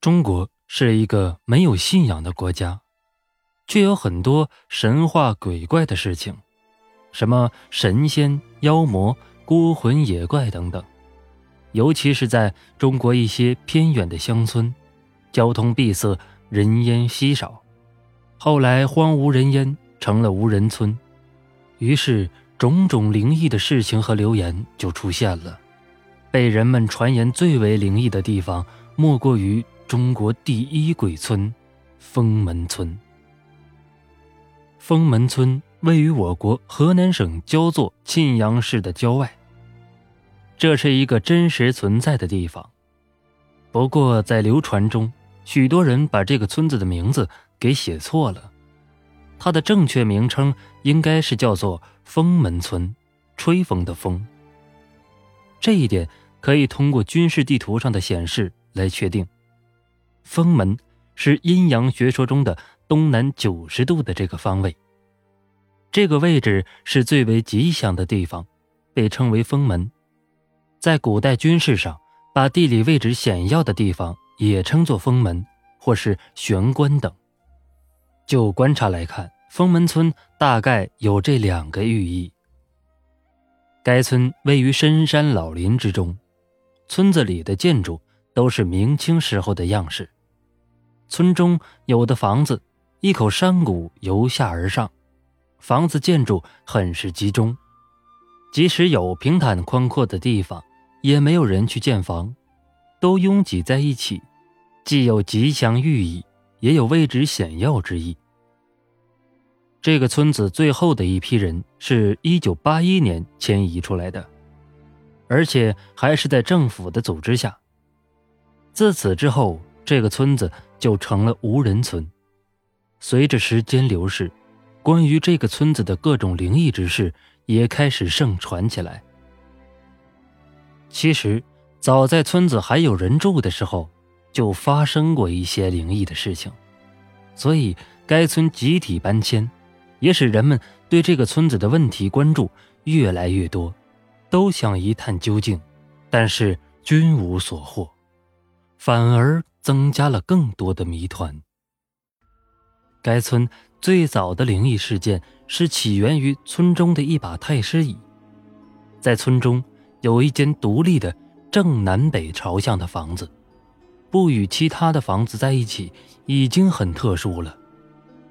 中国是一个没有信仰的国家，却有很多神话鬼怪的事情，什么神仙、妖魔、孤魂野怪等等。尤其是在中国一些偏远的乡村，交通闭塞，人烟稀少，后来荒无人烟，成了无人村，于是种种灵异的事情和流言就出现了。被人们传言最为灵异的地方，莫过于中国第一鬼村——封门村。封门村位于我国河南省焦作沁阳市的郊外。这是一个真实存在的地方，不过在流传中，许多人把这个村子的名字给写错了。它的正确名称应该是叫做封门村，吹风的风。这一点可以通过军事地图上的显示来确定。封门是阴阳学说中的东南九十度的这个方位。这个位置是最为吉祥的地方，被称为封门。在古代军事上，把地理位置险要的地方也称作封门或是玄关等。就观察来看，封门村大概有这两个寓意。该村位于深山老林之中，村子里的建筑都是明清时候的样式。村中有的房子，一口山谷由下而上，房子建筑很是集中，即使有平坦宽阔的地方，也没有人去建房，都拥挤在一起，既有吉祥寓意，也有位置险要之意。这个村子最后的一批人是一九八一年迁移出来的，而且还是在政府的组织下。自此之后，这个村子就成了无人村。随着时间流逝，关于这个村子的各种灵异之事也开始盛传起来。其实，早在村子还有人住的时候，就发生过一些灵异的事情，所以该村集体搬迁。也使人们对这个村子的问题关注越来越多，都想一探究竟，但是均无所获，反而增加了更多的谜团。该村最早的灵异事件是起源于村中的一把太师椅，在村中有一间独立的正南北朝向的房子，不与其他的房子在一起已经很特殊了，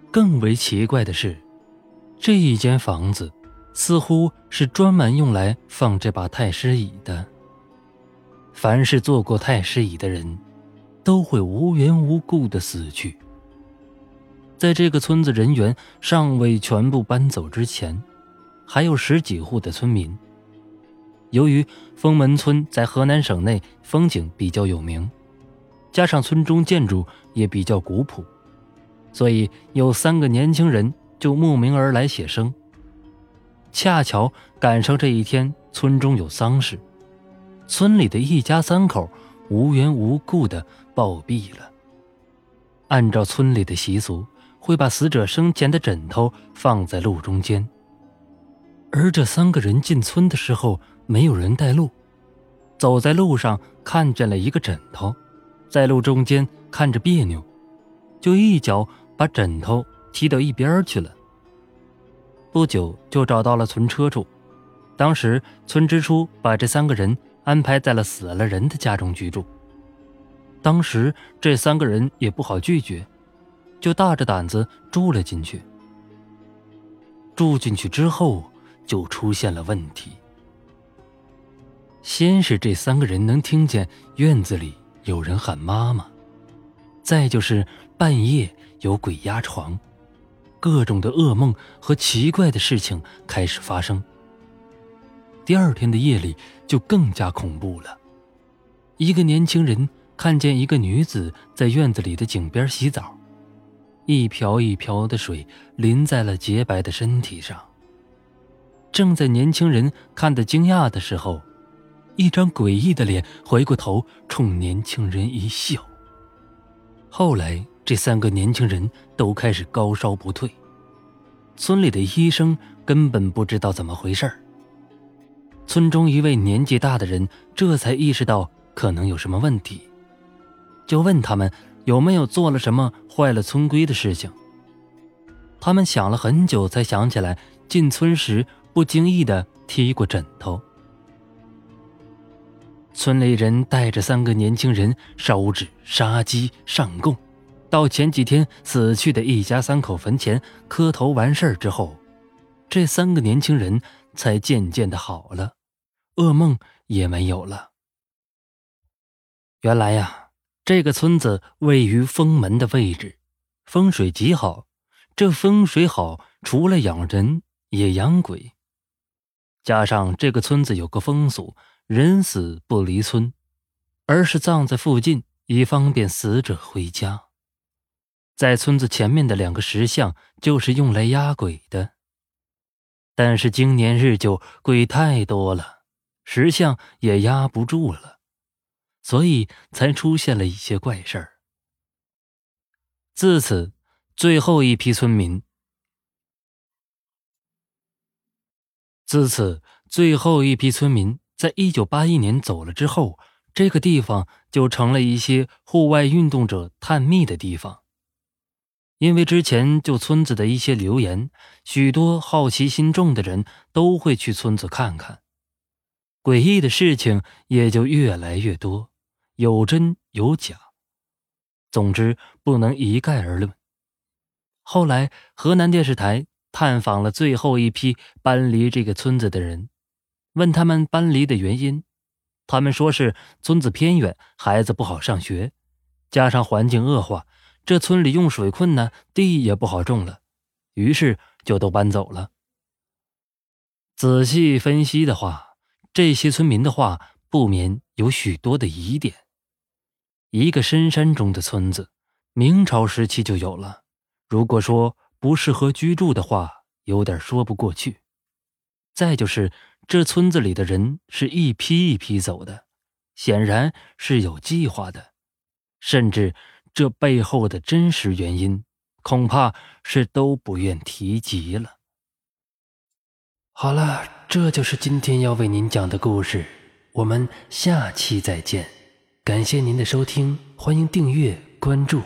更为奇怪的是。这一间房子，似乎是专门用来放这把太师椅的。凡是坐过太师椅的人，都会无缘无故的死去。在这个村子人员尚未全部搬走之前，还有十几户的村民。由于封门村在河南省内风景比较有名，加上村中建筑也比较古朴，所以有三个年轻人。就慕名而来写生。恰巧赶上这一天，村中有丧事，村里的一家三口无缘无故的暴毙了。按照村里的习俗，会把死者生前的枕头放在路中间。而这三个人进村的时候，没有人带路，走在路上看见了一个枕头，在路中间看着别扭，就一脚把枕头。踢到一边去了。不久就找到了存车处，当时村支书把这三个人安排在了死了人的家中居住。当时这三个人也不好拒绝，就大着胆子住了进去。住进去之后，就出现了问题。先是这三个人能听见院子里有人喊妈妈，再就是半夜有鬼压床。各种的噩梦和奇怪的事情开始发生。第二天的夜里就更加恐怖了。一个年轻人看见一个女子在院子里的井边洗澡，一瓢一瓢的水淋在了洁白的身体上。正在年轻人看得惊讶的时候，一张诡异的脸回过头冲年轻人一笑。后来。这三个年轻人都开始高烧不退，村里的医生根本不知道怎么回事村中一位年纪大的人这才意识到可能有什么问题，就问他们有没有做了什么坏了村规的事情。他们想了很久，才想起来进村时不经意的踢过枕头。村里人带着三个年轻人烧纸、杀鸡、上供，到前几天死去的一家三口坟前磕头完事儿之后，这三个年轻人才渐渐的好了，噩梦也没有了。原来呀，这个村子位于封门的位置，风水极好。这风水好，除了养人也养鬼。加上这个村子有个风俗，人死不离村，而是葬在附近，以方便死者回家。在村子前面的两个石像就是用来压鬼的。但是经年日久，鬼太多了，石像也压不住了，所以才出现了一些怪事儿。自此。最后一批村民，自此，最后一批村民在一九八一年走了之后，这个地方就成了一些户外运动者探秘的地方。因为之前就村子的一些流言，许多好奇心重的人都会去村子看看，诡异的事情也就越来越多，有真有假。总之，不能一概而论。后来，河南电视台探访了最后一批搬离这个村子的人，问他们搬离的原因。他们说是村子偏远，孩子不好上学，加上环境恶化，这村里用水困难，地也不好种了，于是就都搬走了。仔细分析的话，这些村民的话不免有许多的疑点。一个深山中的村子，明朝时期就有了。如果说不适合居住的话，有点说不过去。再就是这村子里的人是一批一批走的，显然是有计划的。甚至这背后的真实原因，恐怕是都不愿提及了。好了，这就是今天要为您讲的故事，我们下期再见。感谢您的收听，欢迎订阅关注。